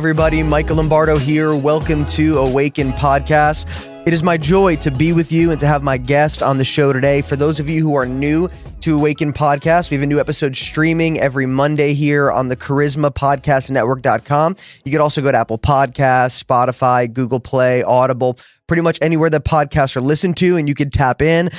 everybody. Michael Lombardo here. Welcome to Awaken Podcast. It is my joy to be with you and to have my guest on the show today. For those of you who are new to Awaken Podcast, we have a new episode streaming every Monday here on the Charisma Podcast Network.com. You can also go to Apple Podcasts, Spotify, Google Play, Audible, pretty much anywhere that podcasts are listened to, and you can tap in.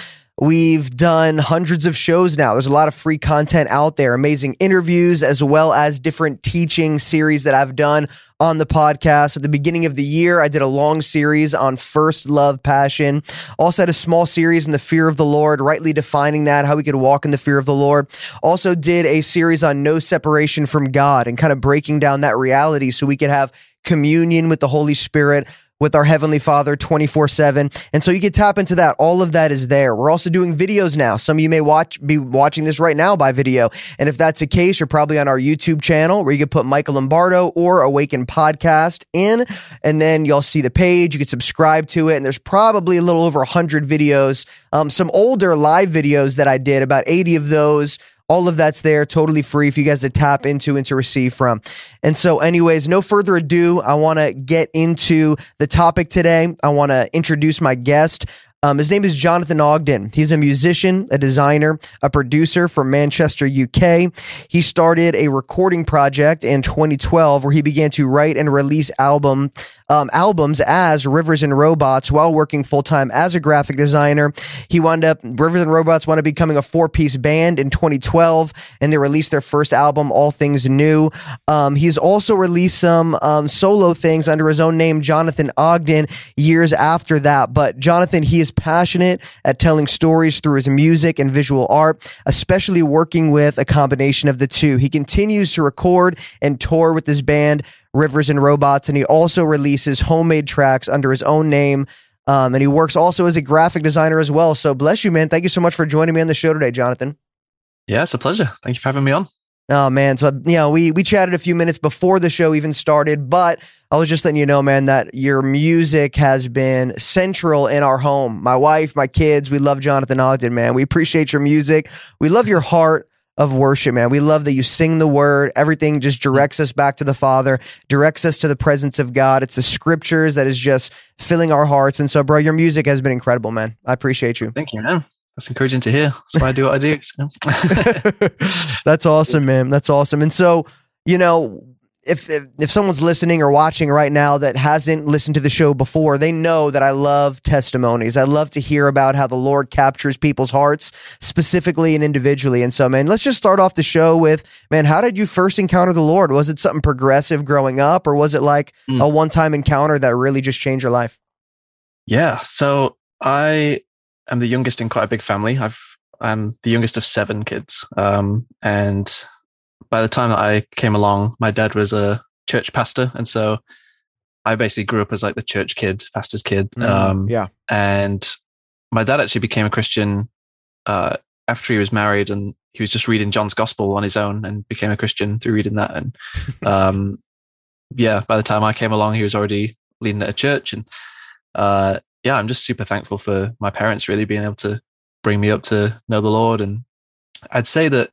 We've done hundreds of shows now. There's a lot of free content out there, amazing interviews, as well as different teaching series that I've done on the podcast. At the beginning of the year, I did a long series on first love, passion. Also had a small series in the fear of the Lord, rightly defining that, how we could walk in the fear of the Lord. Also did a series on no separation from God and kind of breaking down that reality so we could have communion with the Holy Spirit with our Heavenly Father 24 7. And so you can tap into that. All of that is there. We're also doing videos now. Some of you may watch, be watching this right now by video. And if that's the case, you're probably on our YouTube channel where you can put Michael Lombardo or Awaken Podcast in, and then you'll see the page. You can subscribe to it. And there's probably a little over 100 videos, um, some older live videos that I did, about 80 of those all of that's there, totally free for you guys to tap into and to receive from. And so, anyways, no further ado, I want to get into the topic today. I want to introduce my guest. Um, his name is Jonathan Ogden. He's a musician, a designer, a producer from Manchester, UK. He started a recording project in 2012 where he began to write and release album um, albums as Rivers and Robots while working full time as a graphic designer. He wound up, Rivers and Robots wound up becoming a four piece band in 2012 and they released their first album, All Things New. Um, he's also released some um, solo things under his own name, Jonathan Ogden, years after that. But Jonathan, he is passionate at telling stories through his music and visual art, especially working with a combination of the two. He continues to record and tour with his band Rivers and Robots, and he also releases homemade tracks under his own name. Um, and he works also as a graphic designer as well. So bless you, man. Thank you so much for joining me on the show today, Jonathan. Yeah, it's a pleasure. Thank you for having me on. Oh man, so you know we we chatted a few minutes before the show even started, but I was just letting you know, man, that your music has been central in our home. My wife, my kids, we love Jonathan Ogden, man. We appreciate your music. We love your heart of worship, man. We love that you sing the word. Everything just directs us back to the Father, directs us to the presence of God. It's the scriptures that is just filling our hearts. And so, bro, your music has been incredible, man. I appreciate you. Thank you, man. That's encouraging to hear. That's why I do what I do. That's awesome, man. That's awesome. And so, you know, if, if, if someone's listening or watching right now that hasn't listened to the show before, they know that I love testimonies. I love to hear about how the Lord captures people's hearts, specifically and individually. And so, man, let's just start off the show with, man, how did you first encounter the Lord? Was it something progressive growing up, or was it like mm. a one time encounter that really just changed your life? Yeah. So I am the youngest in quite a big family. I've I'm the youngest of seven kids, um, and by the time that I came along, my dad was a church pastor, and so I basically grew up as like the church kid, pastor's kid. Mm, um, yeah, and my dad actually became a Christian uh, after he was married, and he was just reading John's Gospel on his own and became a Christian through reading that. And um, yeah, by the time I came along, he was already leading at a church, and uh, yeah, I'm just super thankful for my parents really being able to bring me up to know the Lord. And I'd say that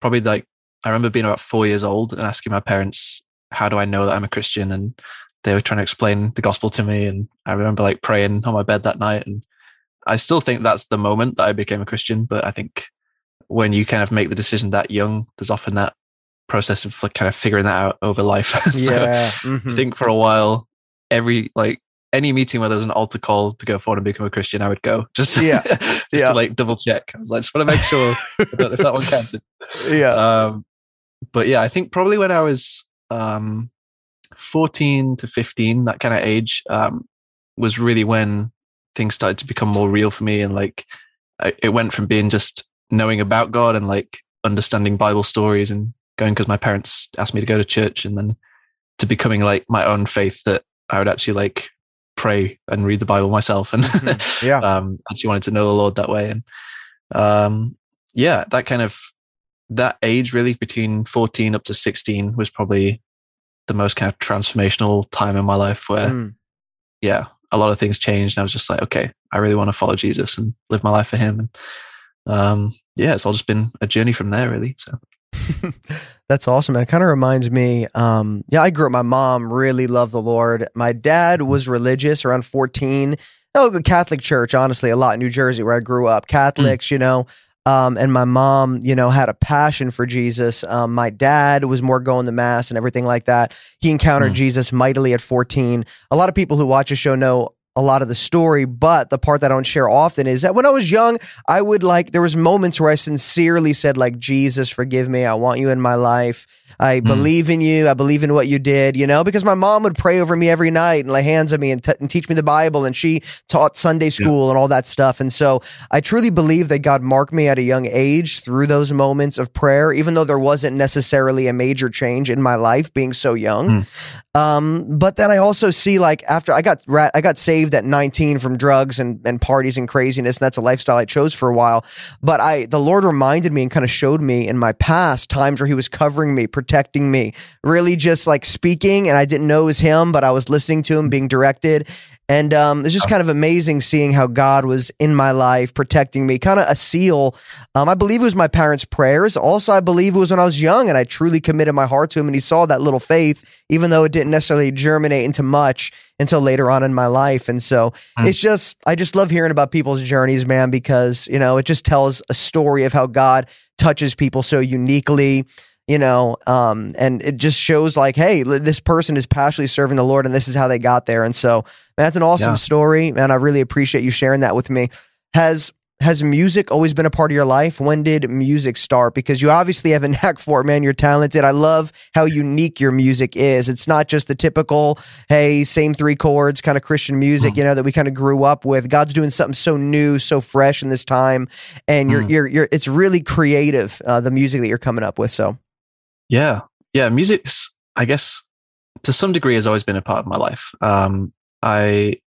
probably like I remember being about four years old and asking my parents, how do I know that I'm a Christian? And they were trying to explain the gospel to me. And I remember like praying on my bed that night. And I still think that's the moment that I became a Christian. But I think when you kind of make the decision that young, there's often that process of like kind of figuring that out over life. so yeah. Mm-hmm. I think for a while, every like any meeting where there was an altar call to go forward and become a Christian, I would go just yeah, just yeah. to like double check. I was like, just want to make sure if that one counted. Yeah. Um, but yeah, I think probably when I was um, 14 to 15, that kind of age, um, was really when things started to become more real for me. And like, I, it went from being just knowing about God and like understanding Bible stories and going because my parents asked me to go to church and then to becoming like my own faith that I would actually like pray and read the Bible myself and mm-hmm. yeah, um, actually wanted to know the Lord that way. And um, yeah, that kind of that age really between 14 up to 16 was probably the most kind of transformational time in my life where mm. yeah a lot of things changed and i was just like okay i really want to follow jesus and live my life for him and um, yeah it's all just been a journey from there really so That's awesome. And it kind of reminds me, um, yeah, I grew up, my mom really loved the Lord. My dad was religious around 14. Oh, the Catholic church, honestly, a lot in New Jersey where I grew up. Catholics, mm. you know, um, and my mom, you know, had a passion for Jesus. Um, my dad was more going to mass and everything like that. He encountered mm. Jesus mightily at 14. A lot of people who watch the show know a lot of the story, but the part that I don't share often is that when I was young, I would like there was moments where I sincerely said like Jesus, forgive me, I want you in my life. I mm. believe in you. I believe in what you did, you know, because my mom would pray over me every night and lay hands on me and, t- and teach me the Bible. And she taught Sunday school yeah. and all that stuff. And so I truly believe that God marked me at a young age through those moments of prayer, even though there wasn't necessarily a major change in my life being so young. Mm. Um, but then I also see like after I got ra- I got saved at 19 from drugs and, and parties and craziness, and that's a lifestyle I chose for a while. But I the Lord reminded me and kind of showed me in my past times where He was covering me, protecting me, really just like speaking, and I didn't know it was Him, but I was listening to Him, being directed. And um, it's just kind of amazing seeing how God was in my life, protecting me, kind of a seal. Um, I believe it was my parents' prayers. Also, I believe it was when I was young and I truly committed my heart to Him and He saw that little faith, even though it didn't necessarily germinate into much until later on in my life. And so mm. it's just, I just love hearing about people's journeys, man, because, you know, it just tells a story of how God touches people so uniquely you know, um, and it just shows like, hey, this person is passionately serving the Lord, and this is how they got there. And so that's an awesome yeah. story, and I really appreciate you sharing that with me. Has has music always been a part of your life? When did music start? Because you obviously have a knack for it, man. You're talented. I love how unique your music is. It's not just the typical, hey, same three chords kind of Christian music, mm. you know, that we kind of grew up with. God's doing something so new, so fresh in this time, and you're mm. you're you're. It's really creative, uh, the music that you're coming up with. So yeah. Yeah. Music's, I guess, to some degree has always been a part of my life. Um, I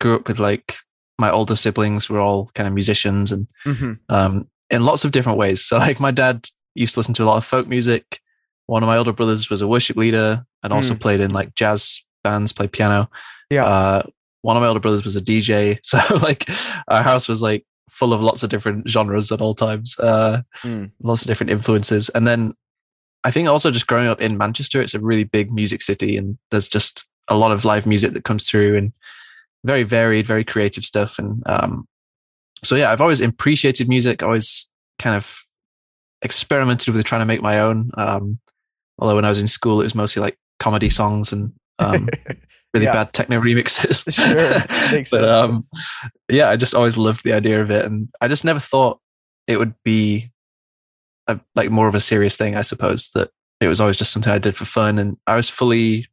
grew up with like my older siblings were all kind of musicians and mm-hmm. um, in lots of different ways. So like my dad used to listen to a lot of folk music. One of my older brothers was a worship leader and also mm. played in like jazz bands, played piano. Yeah. Uh, one of my older brothers was a DJ. So like our house was like full of lots of different genres at all times, uh, mm. lots of different influences. And then I think also just growing up in Manchester, it's a really big music city, and there's just a lot of live music that comes through, and very varied, very creative stuff. And um, so, yeah, I've always appreciated music. Always kind of experimented with trying to make my own. Um, although when I was in school, it was mostly like comedy songs and um, really yeah. bad techno remixes. Sure, but um, yeah, I just always loved the idea of it, and I just never thought it would be a, like more of a serious thing, I suppose. That it was always just something I did for fun, and I was fully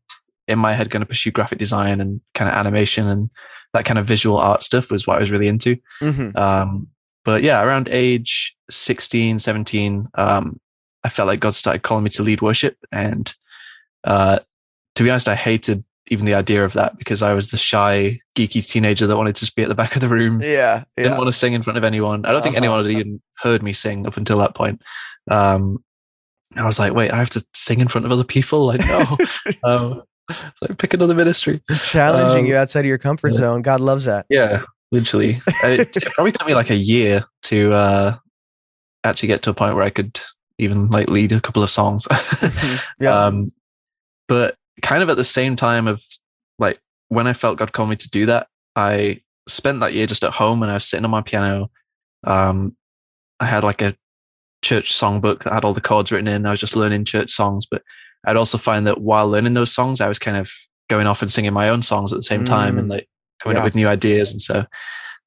in my head going to pursue graphic design and kind of animation and that kind of visual art stuff was what I was really into. Mm-hmm. Um, but yeah, around age 16, 17, um, I felt like God started calling me to lead worship. And uh, to be honest, I hated even the idea of that because I was the shy, geeky teenager that wanted to just be at the back of the room. Yeah. yeah. Didn't want to sing in front of anyone. I don't uh-huh. think anyone had even heard me sing up until that point. Um, I was like, wait, I have to sing in front of other people? Like, no. um, like, pick another ministry. Challenging um, you outside of your comfort yeah. zone. God loves that. Yeah, literally. it, it, probably took me like a year to uh, actually get to a point where I could even like lead a couple of songs. Mm-hmm. yeah. Um, but kind of at the same time of like when I felt God called me to do that, I spent that year just at home and I was sitting on my piano. Um, I had like a church songbook that had all the chords written in. I was just learning church songs, but I'd also find that while learning those songs, I was kind of going off and singing my own songs at the same time mm, and like coming yeah. up with new ideas. And so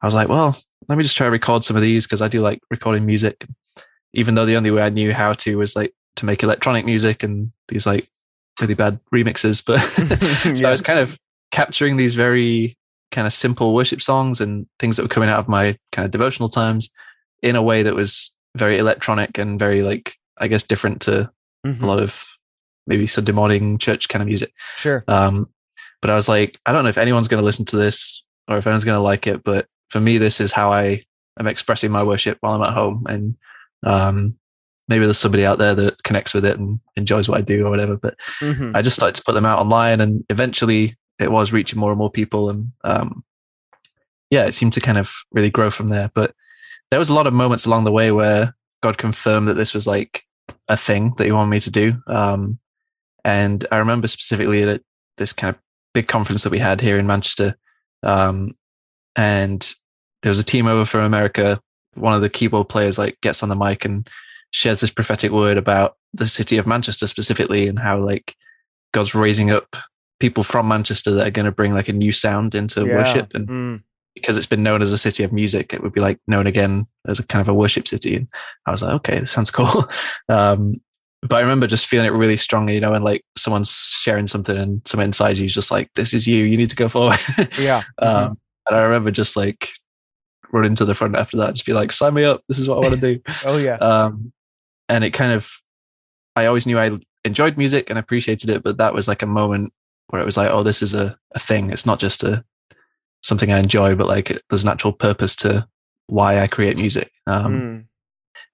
I was like, well, let me just try to record some of these because I do like recording music. Even though the only way I knew how to was like to make electronic music and these like really bad remixes, but so yeah. I was kind of capturing these very kind of simple worship songs and things that were coming out of my kind of devotional times in a way that was very electronic and very like I guess different to mm-hmm. a lot of maybe Sunday morning church kind of music. Sure. Um, but I was like, I don't know if anyone's going to listen to this or if anyone's going to like it, but for me, this is how I am expressing my worship while I'm at home. And um, maybe there's somebody out there that connects with it and enjoys what I do or whatever. But mm-hmm. I just started to put them out online, and eventually it was reaching more and more people, and um, yeah, it seemed to kind of really grow from there. But there was a lot of moments along the way where God confirmed that this was like a thing that he wanted me to do. Um, and I remember specifically at this kind of big conference that we had here in Manchester. Um, and there was a team over from America. One of the keyboard players like gets on the mic and shares this prophetic word about the city of Manchester specifically and how like God's raising up people from Manchester that are going to bring like a new sound into yeah. worship. And mm. because it's been known as a city of music, it would be like known again as a kind of a worship city. And I was like, okay, this sounds cool. Um, but I remember just feeling it really strongly, you know, and like someone's sharing something and someone inside you is just like, this is you, you need to go forward. yeah. Um, mm-hmm. And I remember just like running to the front after that, just be like, sign me up. This is what I want to do. oh, yeah. Um, and it kind of, I always knew I enjoyed music and appreciated it, but that was like a moment where it was like, oh, this is a, a thing. It's not just a something I enjoy, but like it, there's an actual purpose to why I create music. Um, mm.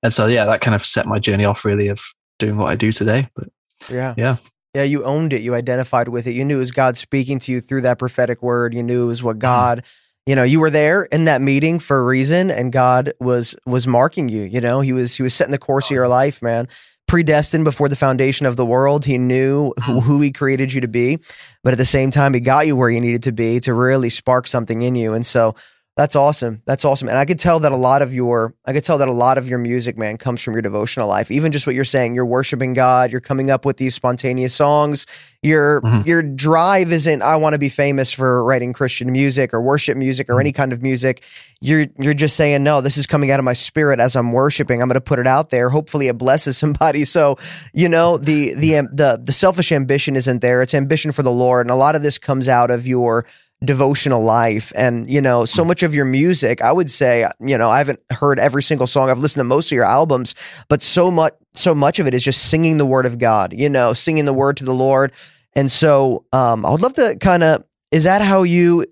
And so, yeah, that kind of set my journey off really of doing what I do today. But yeah, yeah, yeah, you owned it. You identified with it. You knew it was God speaking to you through that prophetic word. You knew it was what mm-hmm. God. You know, you were there in that meeting for a reason, and God was was marking you. You know, He was He was setting the course of your life, man. Predestined before the foundation of the world, He knew who, mm-hmm. who He created you to be, but at the same time, He got you where you needed to be to really spark something in you. And so, that's awesome. That's awesome. And I could tell that a lot of your I could tell that a lot of your music, man, comes from your devotional life. Even just what you're saying, you're worshiping God, you're coming up with these spontaneous songs. Your mm-hmm. your drive isn't I want to be famous for writing Christian music or worship music or mm-hmm. any kind of music. You're you're just saying, "No, this is coming out of my spirit as I'm worshiping. I'm going to put it out there. Hopefully it blesses somebody." So, you know, the the the the selfish ambition isn't there. It's ambition for the Lord. And a lot of this comes out of your devotional life. And you know so much of your music i would say you know i haven't heard every single song. I've listened to most of your albums but so much so much of it is just singing the word of god you know singing the word to the lord. And so um i would love to kind of is that how you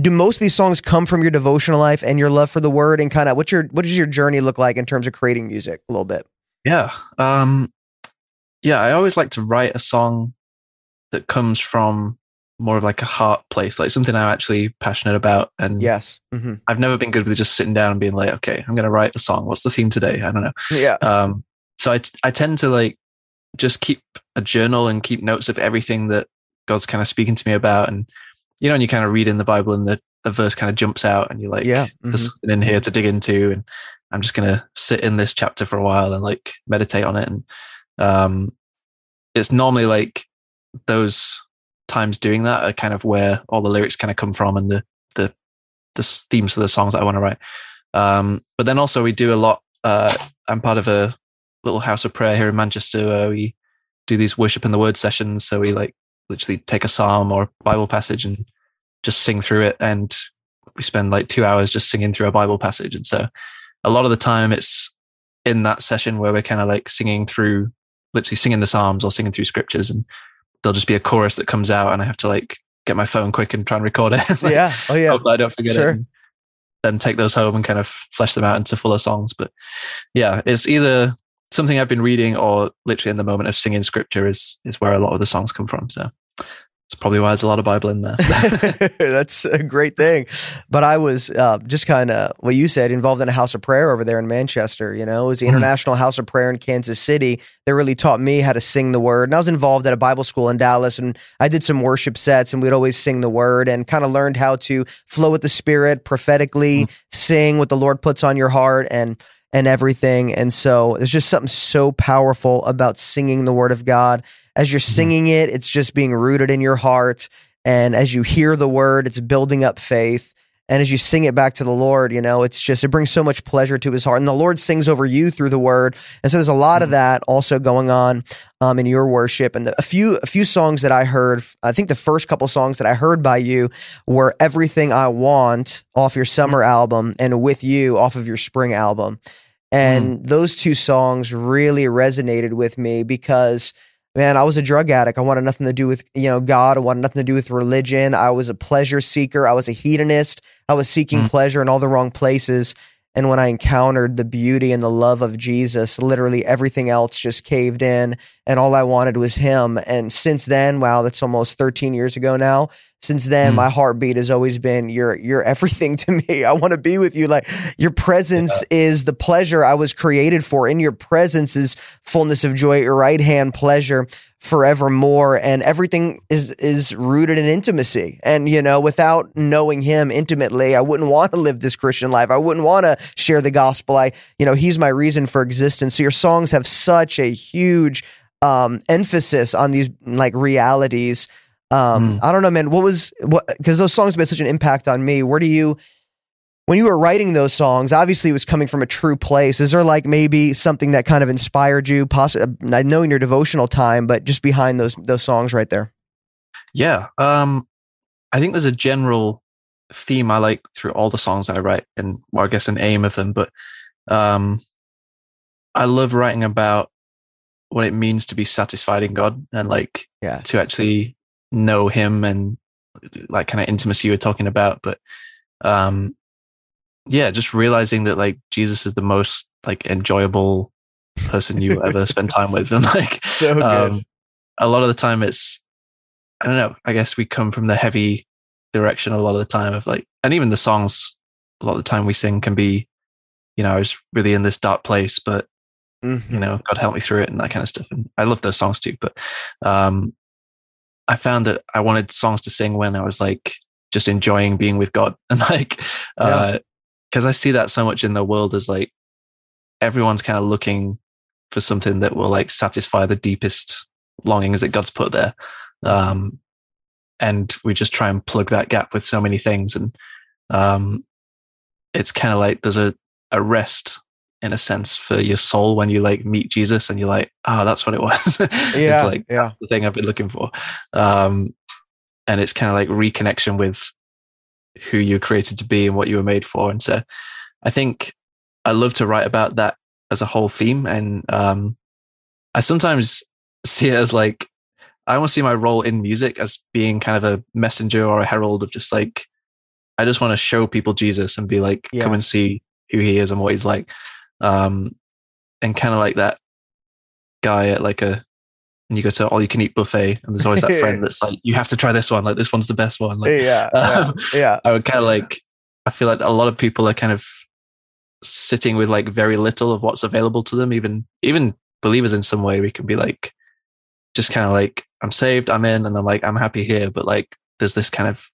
do most of these songs come from your devotional life and your love for the word? And kind of what's your what does your journey look like in terms of creating music a little bit? Yeah um yeah i always like to write a song that comes from more of like a heart place, like something I'm actually passionate about. And yes, mm-hmm. I've never been good with just sitting down and being like, okay, I'm going to write a song. What's the theme today? I don't know. Yeah. Um, so I, t- I tend to like just keep a journal and keep notes of everything that God's kind of speaking to me about. And, you know, and you kind of read in the Bible and the, the verse kind of jumps out and you're like, yeah, mm-hmm. there's something in here to dig into. And I'm just going to sit in this chapter for a while and like meditate on it. And, um, it's normally like those times doing that are kind of where all the lyrics kind of come from and the the the themes for the songs that I want to write. Um, but then also we do a lot. Uh, I'm part of a little house of prayer here in Manchester where we do these worship in the word sessions. So we like literally take a psalm or Bible passage and just sing through it. And we spend like two hours just singing through a Bible passage. And so a lot of the time it's in that session where we're kind of like singing through, literally singing the psalms or singing through scriptures and there'll just be a chorus that comes out, and I have to like get my phone quick and try and record it. like, yeah. Oh yeah. Hope I don't forget sure. it. then take those home and kind of flesh them out into fuller songs. But yeah, it's either something I've been reading or literally in the moment of singing scripture is is where a lot of the songs come from. So that's probably why there's a lot of Bible in there. that's a great thing. But I was uh, just kind of what you said involved in a house of prayer over there in Manchester. You know, it was the mm-hmm. International House of Prayer in Kansas City that really taught me how to sing the word. And I was involved at a Bible school in Dallas, and I did some worship sets, and we'd always sing the word and kind of learned how to flow with the Spirit prophetically, mm-hmm. sing what the Lord puts on your heart, and and everything. And so there's just something so powerful about singing the word of God as you're mm-hmm. singing it, it's just being rooted in your heart. And as you hear the word, it's building up faith. And as you sing it back to the Lord, you know, it's just, it brings so much pleasure to his heart. And the Lord sings over you through the word. And so there's a lot of mm-hmm. that also going on um, in your worship. And the, a few, a few songs that I heard, I think the first couple songs that I heard by you were Everything I Want off your summer mm-hmm. album and With You off of your spring album. And mm. those two songs really resonated with me because man, I was a drug addict. I wanted nothing to do with, you know, God. I wanted nothing to do with religion. I was a pleasure seeker. I was a hedonist. I was seeking mm. pleasure in all the wrong places. And when I encountered the beauty and the love of Jesus, literally everything else just caved in and all I wanted was him. And since then, wow, that's almost 13 years ago now. Since then, mm. my heartbeat has always been you're you're everything to me. I want to be with you. Like your presence yeah. is the pleasure I was created for. In your presence is fullness of joy, your right hand pleasure forevermore and everything is is rooted in intimacy. And you know without knowing him intimately i wouldn't want to live this christian life. I wouldn't want to share the gospel. I you know he's my reason for existence. So your songs have such a huge um emphasis on these like realities. Um mm. i don't know man. What was what because those songs made such an impact on me. Where do you when you were writing those songs, obviously it was coming from a true place. Is there like maybe something that kind of inspired you? Possibly, I know in your devotional time, but just behind those those songs right there. Yeah, um, I think there's a general theme I like through all the songs I write, and well, I guess an aim of them. But um, I love writing about what it means to be satisfied in God and like yeah. to actually know Him and like kind of intimacy you were talking about. But um, yeah, just realizing that like Jesus is the most like enjoyable person you ever spend time with, and like so um, a lot of the time it's I don't know. I guess we come from the heavy direction a lot of the time of like, and even the songs a lot of the time we sing can be, you know, I was really in this dark place, but mm-hmm. you know, God help me through it and that kind of stuff. And I love those songs too. But um, I found that I wanted songs to sing when I was like just enjoying being with God and like yeah. uh, because I see that so much in the world as like everyone's kind of looking for something that will like satisfy the deepest longings that God's put there. Um, and we just try and plug that gap with so many things. And um, it's kind of like there's a, a rest in a sense for your soul when you like meet Jesus and you're like, oh, that's what it was. yeah, it's like yeah. the thing I've been looking for. Um, and it's kind of like reconnection with who you're created to be and what you were made for. And so I think I love to write about that as a whole theme. And um, I sometimes see it as like, I want to see my role in music as being kind of a messenger or a herald of just like, I just want to show people Jesus and be like, yeah. come and see who he is and what he's like. Um, and kind of like that guy at like a and you go to all you can eat buffet and there's always that friend that's like you have to try this one like this one's the best one like yeah um, yeah, yeah. I would kind of like i feel like a lot of people are kind of sitting with like very little of what's available to them even even believers in some way. We can be like just kind of like i'm saved i'm in and i'm like i'm happy here but like there's this kind of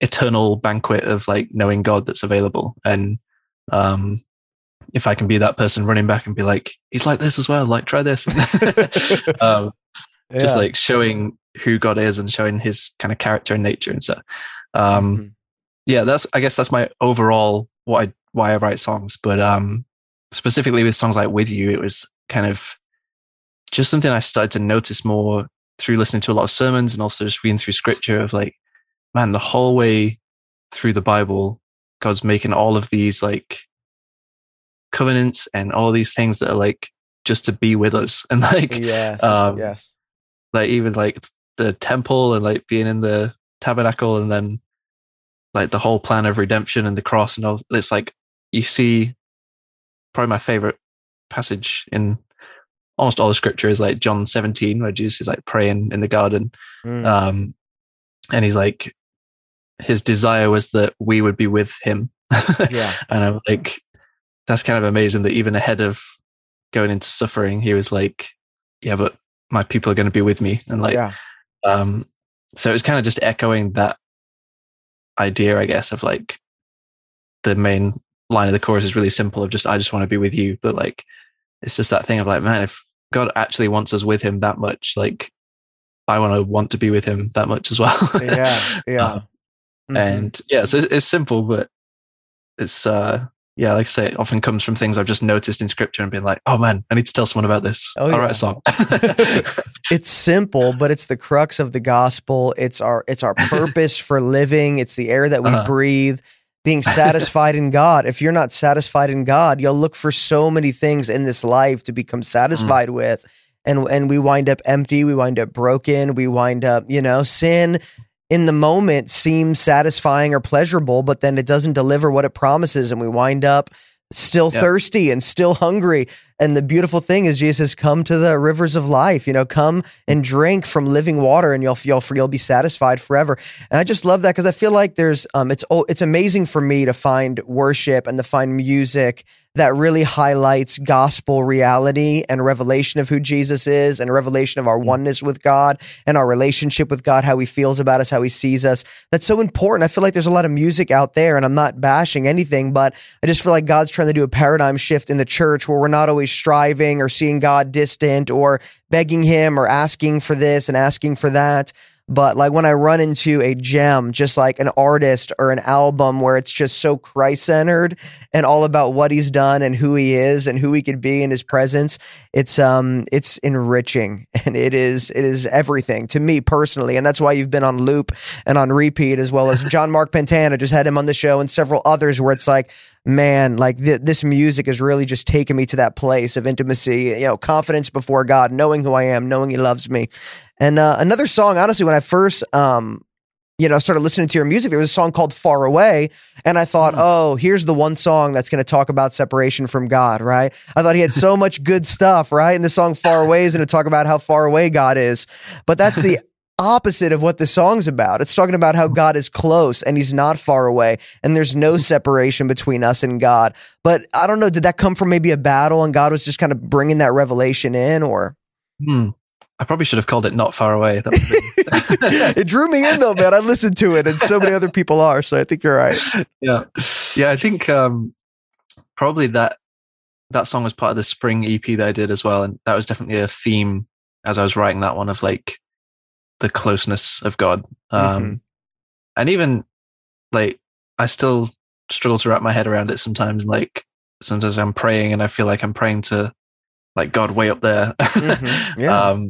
eternal banquet of like knowing god that's available. And um if I can be that person running back and be like, he's like this as well, like try this. um, yeah. Just like showing who God is and showing his kind of character and nature and so. Um, mm-hmm. Yeah, that's I guess that's my overall what I why I write songs. But um, specifically with songs like "With You," it was kind of just something I started to notice more through listening to a lot of sermons and also just reading through scripture of like, man, the whole way through the Bible, God's making all of these like covenants and all these things that are like just to be with us. And like yes um, yes. like even like the temple and like being in the tabernacle and then like the whole plan of redemption and the cross and all it's like you see probably my favorite passage in almost all the scripture is like John 17 where Jesus is like praying in the garden. Mm. um and he's like his desire was that we would be with him. Yeah. And I'm like that's kind of amazing that even ahead of going into suffering, he was like, yeah, but my people are going to be with me. And like, yeah. um, so it was kind of just echoing that idea, I guess, of like the main line of the chorus is really simple of just, I just want to be with you. But like, it's just that thing of like, man, if God actually wants us with him that much, like, I want to want to be with him that much as well. yeah. Yeah. Uh, mm-hmm. And yeah, so it's, it's simple, but it's, uh, yeah, like I say, it often comes from things I've just noticed in scripture and being like, oh man, I need to tell someone about this. Oh, I'll yeah. write a song. it's simple, but it's the crux of the gospel. It's our it's our purpose for living. It's the air that we uh-huh. breathe. Being satisfied in God. If you're not satisfied in God, you'll look for so many things in this life to become satisfied mm. with. And and we wind up empty, we wind up broken, we wind up, you know, sin in the moment seems satisfying or pleasurable, but then it doesn't deliver what it promises. And we wind up still Yeah. thirsty and still hungry. And the beautiful thing is Jesus says, come to the rivers of life, you know, come and drink from living water and you'll, you'll, you'll be satisfied forever. And I just love that because I feel like there's, um, it's, oh, it's amazing for me to find worship and to find music that really highlights gospel reality and revelation of who Jesus is and revelation of our oneness with God and our relationship with God, how he feels about us, how he sees us. That's so important. I feel like there's a lot of music out there and I'm not bashing anything, but I just feel like God's trying to do a paradigm shift in the church where we're not always striving or seeing God distant or begging him or asking for this and asking for that. But like when I run into a gem, just like an artist or an album where it's just so Christ centered and all about what he's done and who he is and who he could be in his presence, it's um it's enriching and it is it is everything to me personally. And that's why you've been on loop and on repeat as well as John Mark Pantana just had him on the show and several others where it's like man, like th- this music has really just taken me to that place of intimacy, you know, confidence before God, knowing who I am, knowing He loves me. And uh, another song, honestly, when I first, um, you know, started listening to your music, there was a song called "Far Away," and I thought, Mm. oh, here's the one song that's going to talk about separation from God, right? I thought he had so much good stuff, right? And the song "Far Away" is going to talk about how far away God is, but that's the opposite of what the song's about. It's talking about how God is close and he's not far away and there's no separation between us and God. But I don't know, did that come from maybe a battle and God was just kind of bringing that revelation in or Hmm. I probably should have called it "Not Far Away." It drew me in though, man. I listened to it and so many other people are, so I think you're right. yeah, yeah. I think um, probably that that song was part of the spring EP that I did as well, and that was definitely a theme as I was writing that one of like the closeness of God. Um, Mhm. And even like I still struggle to wrap my head around it sometimes. Like sometimes I'm praying and I feel like I'm praying to like God way up there. Mhm. Yeah. um,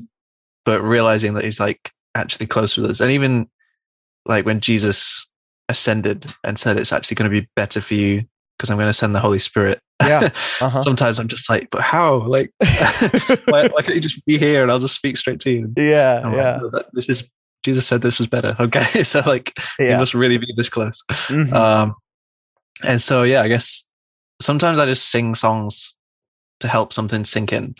but realizing that He's like actually close with us, and even like when Jesus ascended and said it's actually going to be better for you because I'm going to send the Holy Spirit. Yeah. Uh-huh. Sometimes I'm just like, but how? Like, why, why can't you just be here and I'll just speak straight to you? yeah, I'm like, yeah, "No, that- this is Jesus said this was better. Okay, so like, you must really be this close. Mhm. Um, and so yeah, I guess sometimes I just sing songs to help something sink in,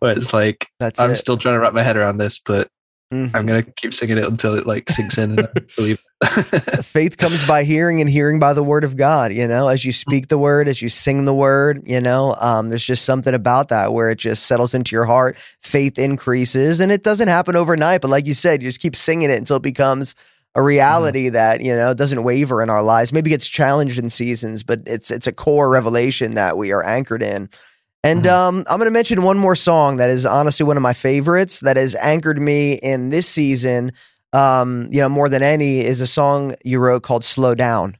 where it's like That's I'm it. still trying to wrap my head around this, but Mhm. I'm gonna keep singing it until it like sinks in and I believe. it. Faith comes by hearing and hearing by the word of God, you know, as you speak the word, as you sing the word, you know, um, there's just something about that where it just settles into your heart. Faith increases and it doesn't happen overnight. But like you said, you just keep singing it until it becomes a reality that, you know, doesn't waver in our lives. Maybe gets challenged in seasons, but it's, it's a core revelation that we are anchored in. And Mhm. um, I'm going to mention one more song that is honestly one of my favorites that has anchored me in this season um, you know, more than any is a song you wrote called Slow Down.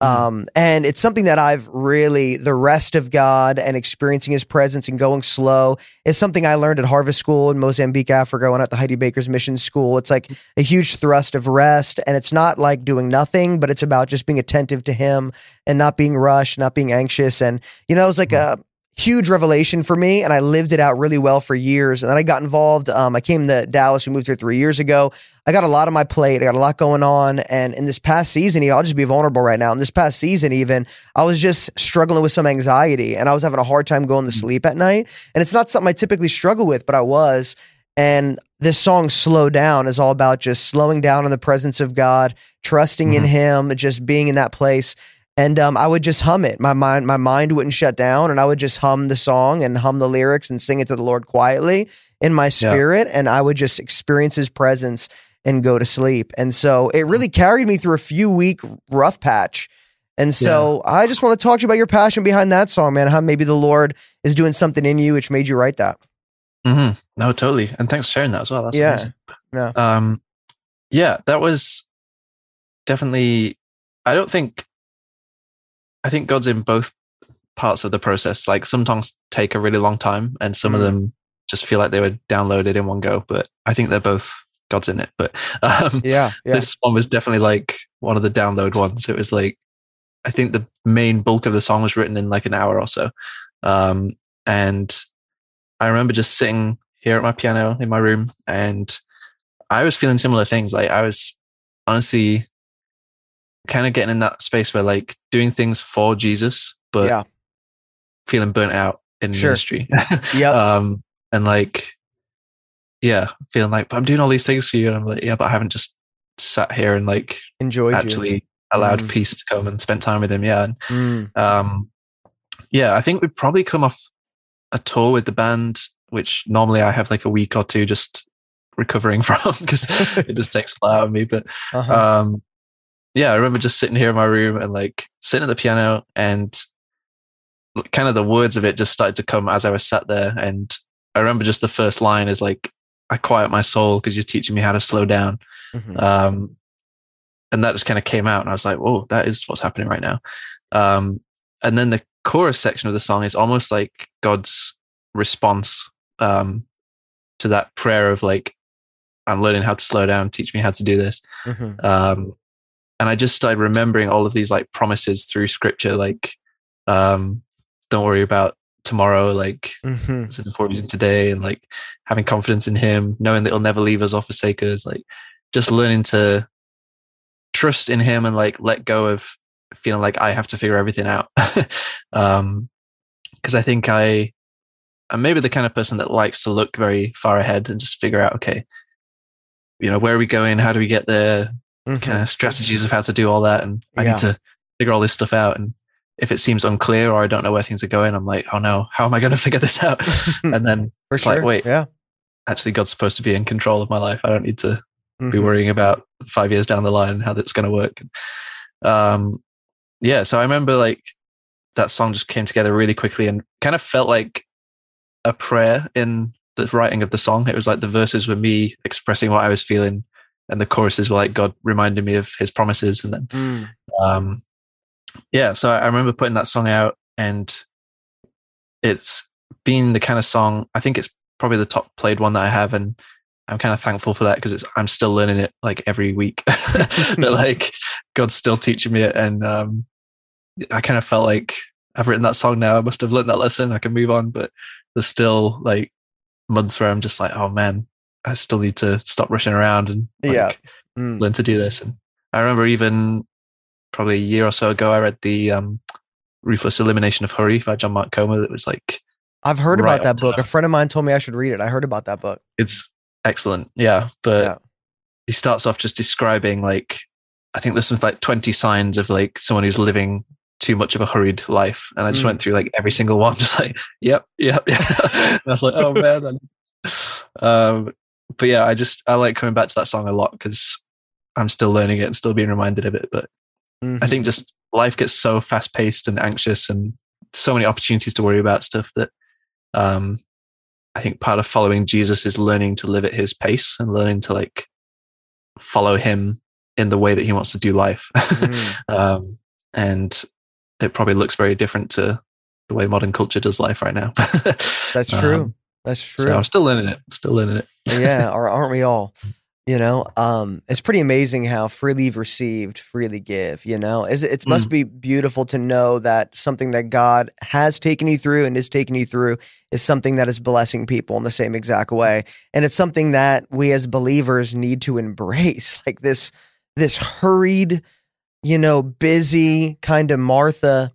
Um, and it's something that I've really, the rest of God and experiencing his presence and going slow is something I learned at Harvest School in Mozambique, Africa, when at the Heidi Baker's Mission School. It's like a huge thrust of rest. And it's not like doing nothing, but it's about just being attentive to him and not being rushed, not being anxious. And, you know, it was like a, huge revelation for me and I lived it out really well for years. And then I got involved. Um, I came to Dallas. We moved here three years ago. I got a lot on my plate. I got a lot going on. And in this past season, I'll just be vulnerable right now. In this past season, even, I was just struggling with some anxiety and I was having a hard time going to sleep at night. And it's not something I typically struggle with, but I was. And this song, Slow Down, is all about just slowing down in the presence of God, trusting in Mhm. Him, just being in that place. And um, I would just hum it. My mind, my mind wouldn't shut down, and I would just hum the song and hum the lyrics and sing it to the Lord quietly in my spirit. And I would just experience His presence and go to sleep. And so it really carried me through a few week rough patch. And so I just want to talk to you about your passion behind that song, man. How maybe the Lord is doing something in you which made you write that. Mm-hmm. No, totally. And thanks for sharing that as well. That's Yeah. amazing. Yeah. Um, yeah, that was definitely. I don't think. I think God's in both parts of the process. Like some songs take a really long time, and some of Mm. them just feel like they were downloaded in one go. But I think they're both God's in it. But um, Yeah. Yeah. this one was definitely like one of the download ones. It was like I think the main bulk of the song was written in like an hour or so. Um, and I remember just sitting here at my piano in my room and I was feeling similar things. Like I was honestly kind of getting in that space where like doing things for Jesus, but yeah. feeling burnt out in Sure. ministry. yeah. um, and like, yeah, feeling like but I'm doing all these things for you, and I'm like, yeah, but I haven't just sat here and like Enjoyed actually allowed Mm. peace to come and spent time with him. Yeah, and. Mm. um, yeah, I think we've probably come off a tour with the band, which normally I have like a week or two just recovering from because it just takes a lot out of me. But Uh-huh. um, yeah, I remember just sitting here in my room and like sitting at the piano and kind of the words of it just started to come as I was sat there. And I remember just the first line is like, I quiet my soul because you're teaching me how to slow down. Mhm. Um, and that just kind of came out, and I was like, "Whoa, that is what's happening right now." Um, and then the chorus section of the song is almost like God's response um, to that prayer of like, "I'm learning how to slow down. Teach me how to do this." Mhm. And I just started remembering all of these like promises through Scripture, like, um, "Don't worry about tomorrow." Like, Mhm. it's an important today and like having confidence in him knowing that he'll never leave us or forsake us like just learning to trust in him and like let go of feeling like i have to figure everything out um because i think i i'm maybe the kind of person that likes to look very far ahead and just figure out okay you know where are we going how do we get there Mhm. kind of strategies of how to do all that and i Yeah. need to figure all this stuff out and if it seems unclear or i don't know where things are going i'm like oh no how am i going to figure this out and then For it's like, wait. Yeah. actually god's supposed to be in control of my life i don't need to be Mhm. worrying about five years down the line how that's going to work um yeah so i remember like that song just came together really quickly and kind of felt like a prayer in the writing of the song it was like the verses were me expressing what i was feeling and the choruses were like god reminding me of his promises and then Mm. um yeah so i remember putting that song out and it's been the kind of song i think it's probably the top played one that i have and i'm kind of thankful for that because it's i'm still learning it like every week that like god's still teaching me it and um i kind of felt like i've written that song now i must have learned that lesson i can move on but there's still like months where i'm just like oh man i still need to stop rushing around and like, Yeah. Mm. learn to do this. And I remember even probably a year or so ago, I read the um, Ruthless Elimination of Hurry by John Mark Comer. That was like, I've heard Right about that book. A friend of mine told me I should read it. I heard about that book. it's excellent. Yeah. But Yeah. he starts off just describing like, I think there's some like 20 signs of like someone who's living too much of a hurried life. And I just Mm. went through like every single one, just like, yep, yep, yep. and I was like, oh man. um, but yeah, I just, I like coming back to that song a lot because I'm still learning it and still being reminded of it. But I Mhm. think just life gets so fast paced and anxious and so many opportunities to worry about stuff that um, I think part of following Jesus is learning to live at his pace and learning to like follow him in the way that he wants to do life. Mhm. um, and it probably looks very different to the way modern culture does life right now. That's true. Um, That's so true. I'm still learning it. Still learning it. Yeah, or aren't we all? You know, um, it's pretty amazing how freely you've received, freely give. You know, Is it, it must be beautiful to know that something that God has taken you through and is taking you through is something that is blessing people in the same exact way, and it's something that we as believers need to embrace. Like this, this hurried, you know, busy kind of Martha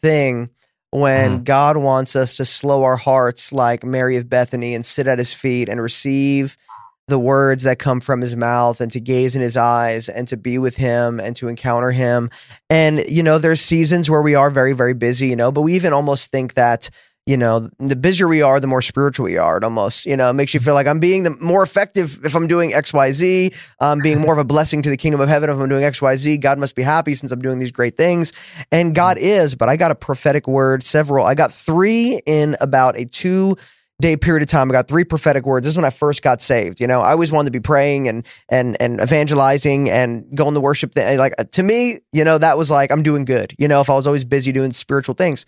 thing. When mm-hmm. God wants us to slow our hearts like Mary of Bethany and sit at his feet and receive the words that come from his mouth and to gaze in his eyes and to be with him and to encounter him. And, you know, there's seasons where we are very, very busy, you know, but we even almost think that, you know, the busier we are, the more spiritual we are. It almost, you know, it makes you feel like I'm being the more effective if I'm doing XYZ. I'm um, being more of a blessing to the kingdom of heaven if I'm doing XYZ. God must be happy since I'm doing these great things. And God is, but I got a prophetic word, several. I got three in about a two day period of time. I got three prophetic words. This is when I first got saved. You know, I always wanted to be praying and and and evangelizing and going to worship. Like to me, you know, that was like I'm doing good. You know, if I was always busy doing spiritual things,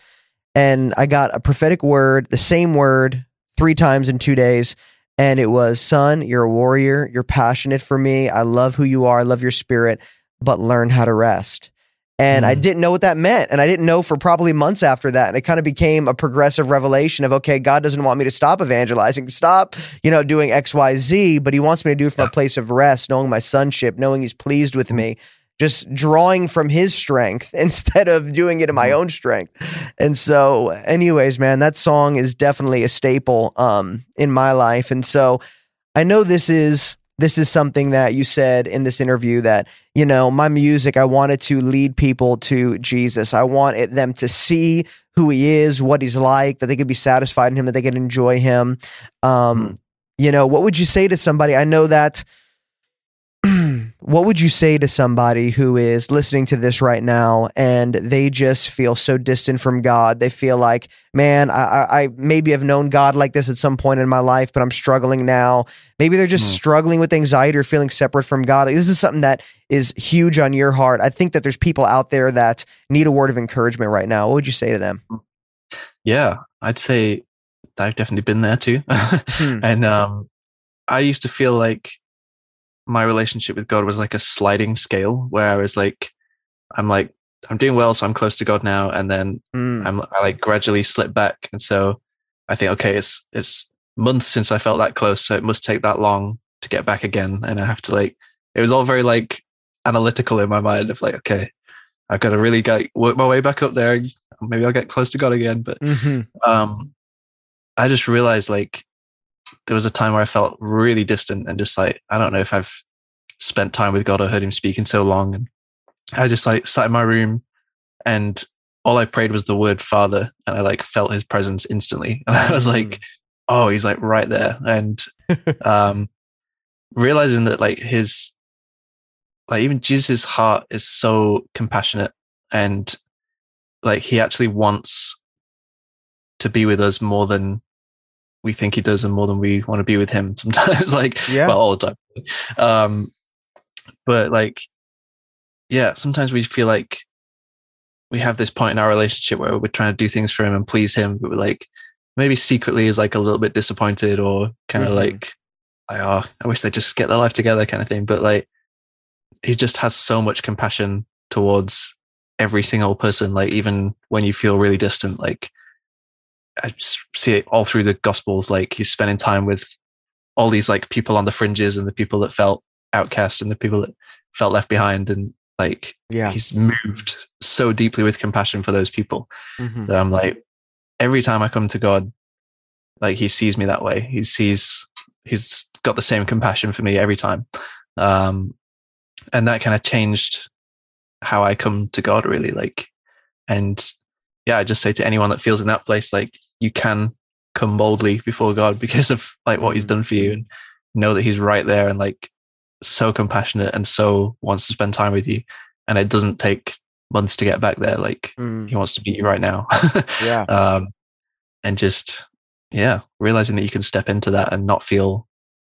and I got a prophetic word, the same word, three times in two days. And it was, son, you're a warrior. You're passionate for me. I love who you are. I love your spirit, but learn how to rest. And I Mm. didn't know what that meant. And I didn't know for probably months after that. And it kind of became a progressive revelation of, okay, God doesn't want me to stop evangelizing, stop, you know, doing X, Y, Z, but he wants me to do it from Yeah. a place of rest, knowing my sonship, knowing he's pleased with me, just drawing from his strength instead of doing it in my own strength. And so, anyways, man, that song is definitely a staple um, in my life. And so, I know this is this is something that you said in this interview that you know my music i wanted to lead people to jesus. I want it, them to see who he is what he's like that they could be satisfied in him that they could enjoy him. Um, you know what would you say to somebody? I know that what would you say to somebody who is listening to this right now and they just feel so distant from God? They feel like, man, I, I maybe have known God like this at some point in my life, but I'm struggling now. Maybe they're just mm. struggling with anxiety or feeling separate from God. Like, this is something that is huge on your heart. I think that there's people out there that need a word of encouragement right now. What would you say to them? Yeah, I'd say I've definitely been there too. hmm. And um, I used to feel like my relationship with God was like a sliding scale where I was like, I'm like, I'm doing well, so I'm close to God now, and then mm. I'm I like gradually slip back, and so I think, okay, it's it's months since I felt that close, so it must take that long to get back again, and I have to like, it was all very like analytical in my mind of like, okay, I've got to really get work my way back up there. Maybe I'll get close to God again, but mm-hmm. um, I just realized like there was a time where I felt really distant and just like, I don't know if I've spent time with God or heard him speak in so long. And I just like sat in my room and all I prayed was the word father. And I like felt his presence instantly. And I was like, mm. oh, he's like right there. And um, realizing that like his, like even Jesus' heart is so compassionate and like he actually wants to be with us more than we think he does and more than we want to be with him sometimes like yeah well all the time um but like yeah sometimes we feel like we have this point in our relationship where we're trying to do things for him and please him but we're like maybe secretly is like a little bit disappointed or kind of mm-hmm. like like oh i wish they just get their life together kind of thing but like he just has so much compassion towards every single person like even when you feel really distant like I see it all through the gospels. Like he's spending time with all these like people on the fringes and the people that felt outcast and the people that felt left behind. And like, yeah, he's moved so deeply with compassion for those people mm-hmm. that I'm like, every time I come to God, like he sees me that way. He sees, he's got the same compassion for me every time. Um, and that kind of changed how I come to God really like, and yeah, I just say to anyone that feels in that place, like you can come boldly before God because of like what he's mm. done for you and know that he's right there and like so compassionate and so wants to spend time with you. And it doesn't take months to get back there. Like mm. he wants to meet you right now. yeah. Um, and just, yeah, realizing that you can step into that and not feel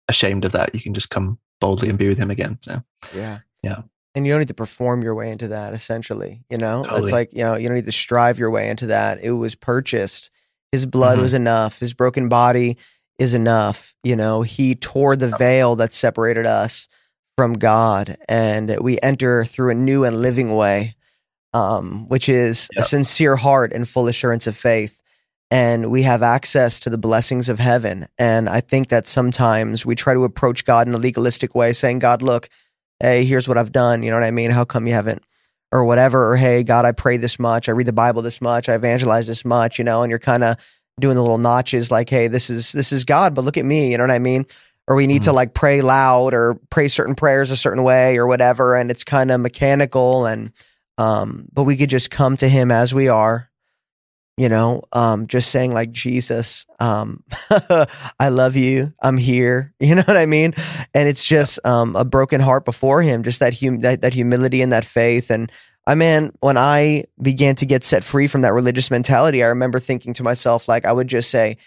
ashamed of that. You can just come boldly and be with him again. So, yeah. Yeah and you don't need to perform your way into that essentially you know totally. it's like you know you don't need to strive your way into that it was purchased his blood mm-hmm. was enough his broken body is enough you know he tore the veil that separated us from god and we enter through a new and living way um, which is yep. a sincere heart and full assurance of faith and we have access to the blessings of heaven and i think that sometimes we try to approach god in a legalistic way saying god look hey, here's what I've done. You know what I mean? How come you haven't? Or whatever. Or hey, God, I pray this much. I read the Bible this much. I evangelize this much. You know, and you're kind of doing the little notches like, hey, this is this is God, but look at me. You know what I mean? Or we need mm-hmm. to like pray loud or pray certain prayers a certain way or whatever, and it's kind of mechanical. And um, but we could just come to Him as we are you know um, just saying like jesus um, i love you. I'm here. You know what i mean? And it's just um, a broken heart before him just that, hum- that that humility and that faith. And i mean when i began to get set free from that religious mentality i remember thinking to myself like i would just say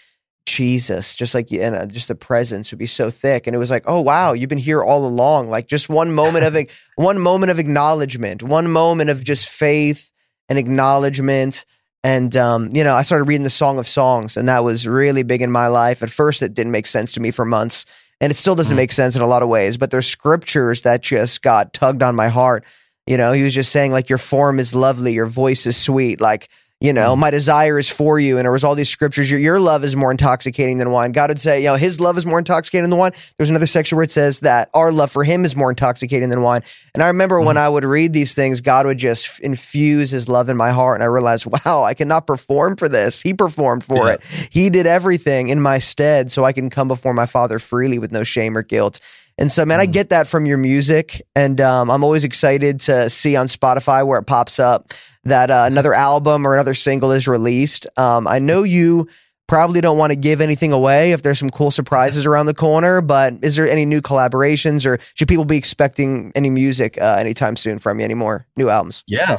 jesus just like and uh, just the presence would be so thick. And it was like oh wow you've been here all along. Like just one moment of one moment of acknowledgement one moment of just faith and acknowledgement and, um, you know, I started reading the Song of Songs, and that was really big in my life. At first, it didn't make sense to me for months, and it still doesn't mm. make sense in a lot of ways, but there's scriptures that just got tugged on my heart. You know, he was just saying, like, your form is lovely, your voice is sweet. Like, you know, my desire is for you. And there was all these scriptures. Your, your love is more intoxicating than wine. God would say, you know, his love is more intoxicating than wine. There's another section where it says that our love for him is more intoxicating than wine. And I remember when I would read these things, God would just infuse his love in my heart. And I realized, wow, I cannot perform for this. He performed for Yeah. it. He did everything in my stead so I can come before my father freely with no shame or guilt. And so, man, I Mm. get that from your music. And um, I'm always excited to see on Spotify where it pops up that uh, another album or another single is released. Um, I know you probably don't want to give anything away if there's some cool surprises around the corner, but is there any new collaborations or should people be expecting any music uh, anytime soon from you anymore? New albums? Yeah.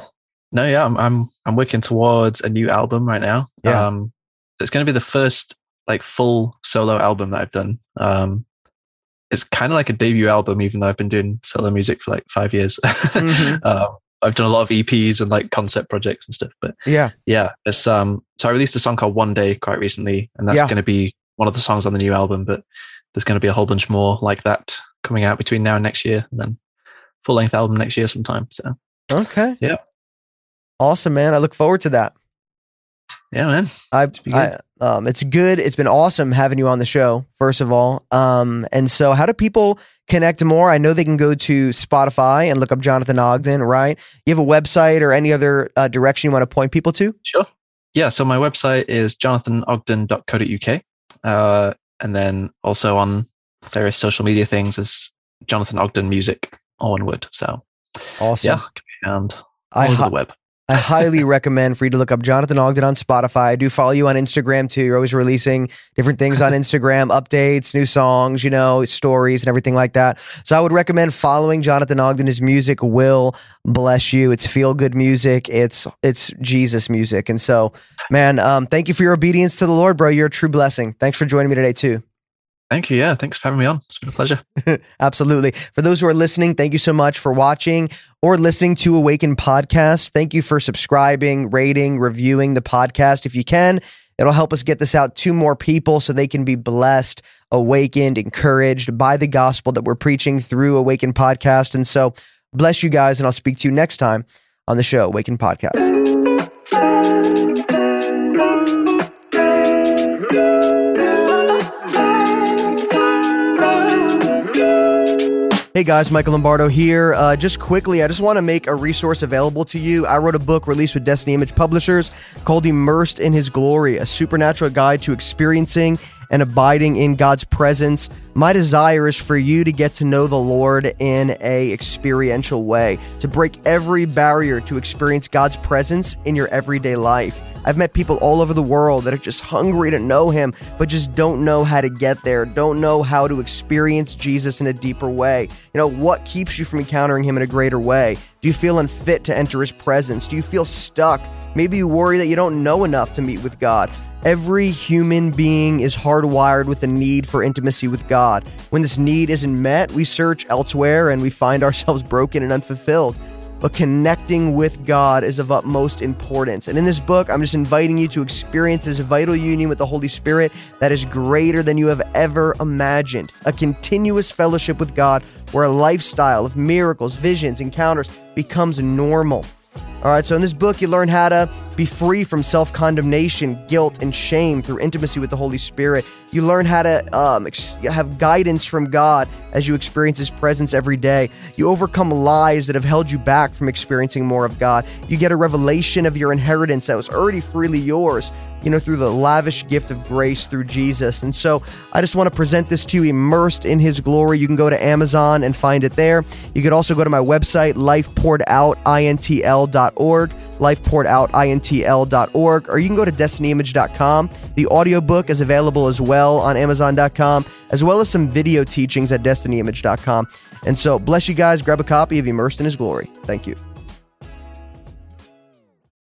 No, yeah, I'm I'm I'm working towards a new album right now. Yeah. Um it's gonna be the first like full solo album that I've done. Um it's kind of like a debut album, even though I've been doing solo music for like five years. Mhm. um, I've done a lot of EPs and like concept projects and stuff. But Yeah. yeah, it's um so I released a song called One Day quite recently, and that's Yeah. gonna be one of the songs on the new album, but there's gonna be a whole bunch more like that coming out between now and next year, and then full length album next year sometime. So Okay. Yeah. Awesome, man. I look forward to that. Yeah, man. I, I um, it's good. It's been awesome having you on the show. First of all, um, and so how do people connect more? I know they can go to Spotify and look up Jonathan Ogden. Right? You have a website or any other uh, direction you want to point people to? Sure. Yeah. So my website is jonathanogden.co.uk. Uh, and then also on various social media things is Jonathan Ogden Music, all one word. So Awesome. yeah, can be found all I over hi- the web. I highly recommend for you to look up Jonathan Ogden on Spotify. I do follow you on Instagram too. You're always releasing different things on Instagram, updates, new songs, you know, stories and everything like that. So I would recommend following Jonathan Ogden. His music will bless you. It's feel good music. It's it's Jesus music. And so, man, um, thank you for your obedience to the Lord, bro. You're a true blessing. Thanks for joining me today too. Thank you. Yeah. Thanks for having me on. It's been a pleasure. Absolutely. For those who are listening, thank you so much for watching or listening to Awaken Podcast. Thank you for subscribing, rating, reviewing the podcast if you can. It'll help us get this out to more people so they can be blessed, awakened, encouraged by the gospel that we're preaching through Awaken Podcast. And so, bless you guys, and I'll speak to you next time on the show, Awaken Podcast. Hey guys, Michael Lombardo here. Uh, just quickly, I just want to make a resource available to you. I wrote a book released with Destiny Image Publishers called Immersed in His Glory, a supernatural guide to experiencing and abiding in God's presence. My desire is for you to get to know the Lord in a experiential way, to break every barrier to experience God's presence in your everyday life. I've met people all over the world that are just hungry to know him, but just don't know how to get there, don't know how to experience Jesus in a deeper way. You know, what keeps you from encountering him in a greater way? Do you feel unfit to enter his presence? Do you feel stuck? Maybe you worry that you don't know enough to meet with God. Every human being is hardwired with a need for intimacy with God. When this need isn't met, we search elsewhere and we find ourselves broken and unfulfilled. But connecting with God is of utmost importance. And in this book, I'm just inviting you to experience this vital union with the Holy Spirit that is greater than you have ever imagined. A continuous fellowship with God where a lifestyle of miracles, visions, encounters becomes normal. All right, so in this book, you learn how to be free from self condemnation, guilt, and shame through intimacy with the Holy Spirit. You learn how to um, ex- have guidance from God as you experience His presence every day. You overcome lies that have held you back from experiencing more of God. You get a revelation of your inheritance that was already freely yours, you know, through the lavish gift of grace through Jesus. And so I just want to present this to you immersed in His glory. You can go to Amazon and find it there. You could also go to my website, lifepouredoutintl.org, lifepouredoutintl.org, or you can go to destinyimage.com. The audiobook is available as well on amazon.com, as well as some video teachings at destinyimage.com. And so bless you guys. Grab a copy of Immersed in His Glory. Thank you.